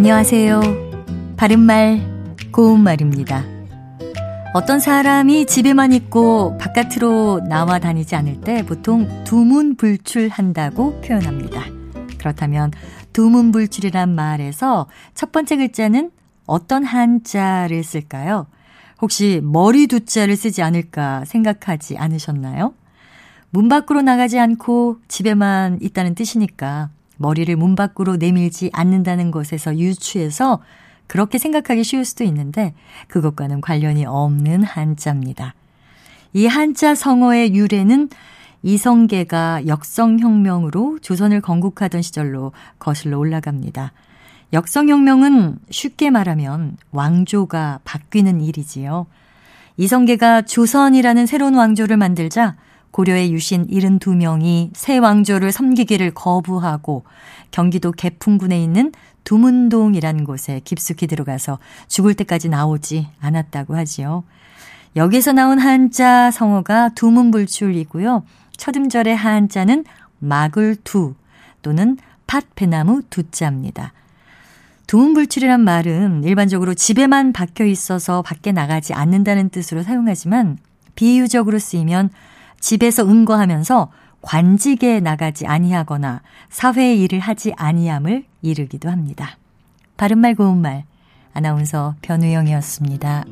안녕하세요. 바른말, 고운말입니다. 어떤 사람이 집에만 있고 바깥으로 나와 다니지 않을 때 보통 두문불출한다고 표현합니다. 그렇다면 두문불출이란 말에서 첫 번째 글자는 어떤 한자를 쓸까요? 혹시 머리 두자를 쓰지 않을까 생각하지 않으셨나요? 문 밖으로 나가지 않고 집에만 있다는 뜻이니까 머리를 문 밖으로 내밀지 않는다는 것에서 유추해서 그렇게 생각하기 쉬울 수도 있는데 그것과는 관련이 없는 한자입니다. 이 한자 성어의 유래는 이성계가 역성혁명으로 조선을 건국하던 시절로 거슬러 올라갑니다. 역성혁명은 쉽게 말하면 왕조가 바뀌는 일이지요. 이성계가 조선이라는 새로운 왕조를 만들자 고려의 유신 72명이 새 왕조를 섬기기를 거부하고 경기도 개풍군에 있는 두문동이라는 곳에 깊숙이 들어가서 죽을 때까지 나오지 않았다고 하지요. 여기서 나온 한자 성어가 두문불출이고요. 첫 음절의 한자는 막을두 또는 팥배나무 두자입니다. 두문불출이란 말은 일반적으로 집에만 박혀 있어서 밖에 나가지 않는다는 뜻으로 사용하지만 비유적으로 쓰이면 집에서 은거하면서 관직에 나가지 아니하거나 사회의 일을 하지 아니함을 이르기도 합니다. 바른말 고운말 아나운서 변우영이었습니다.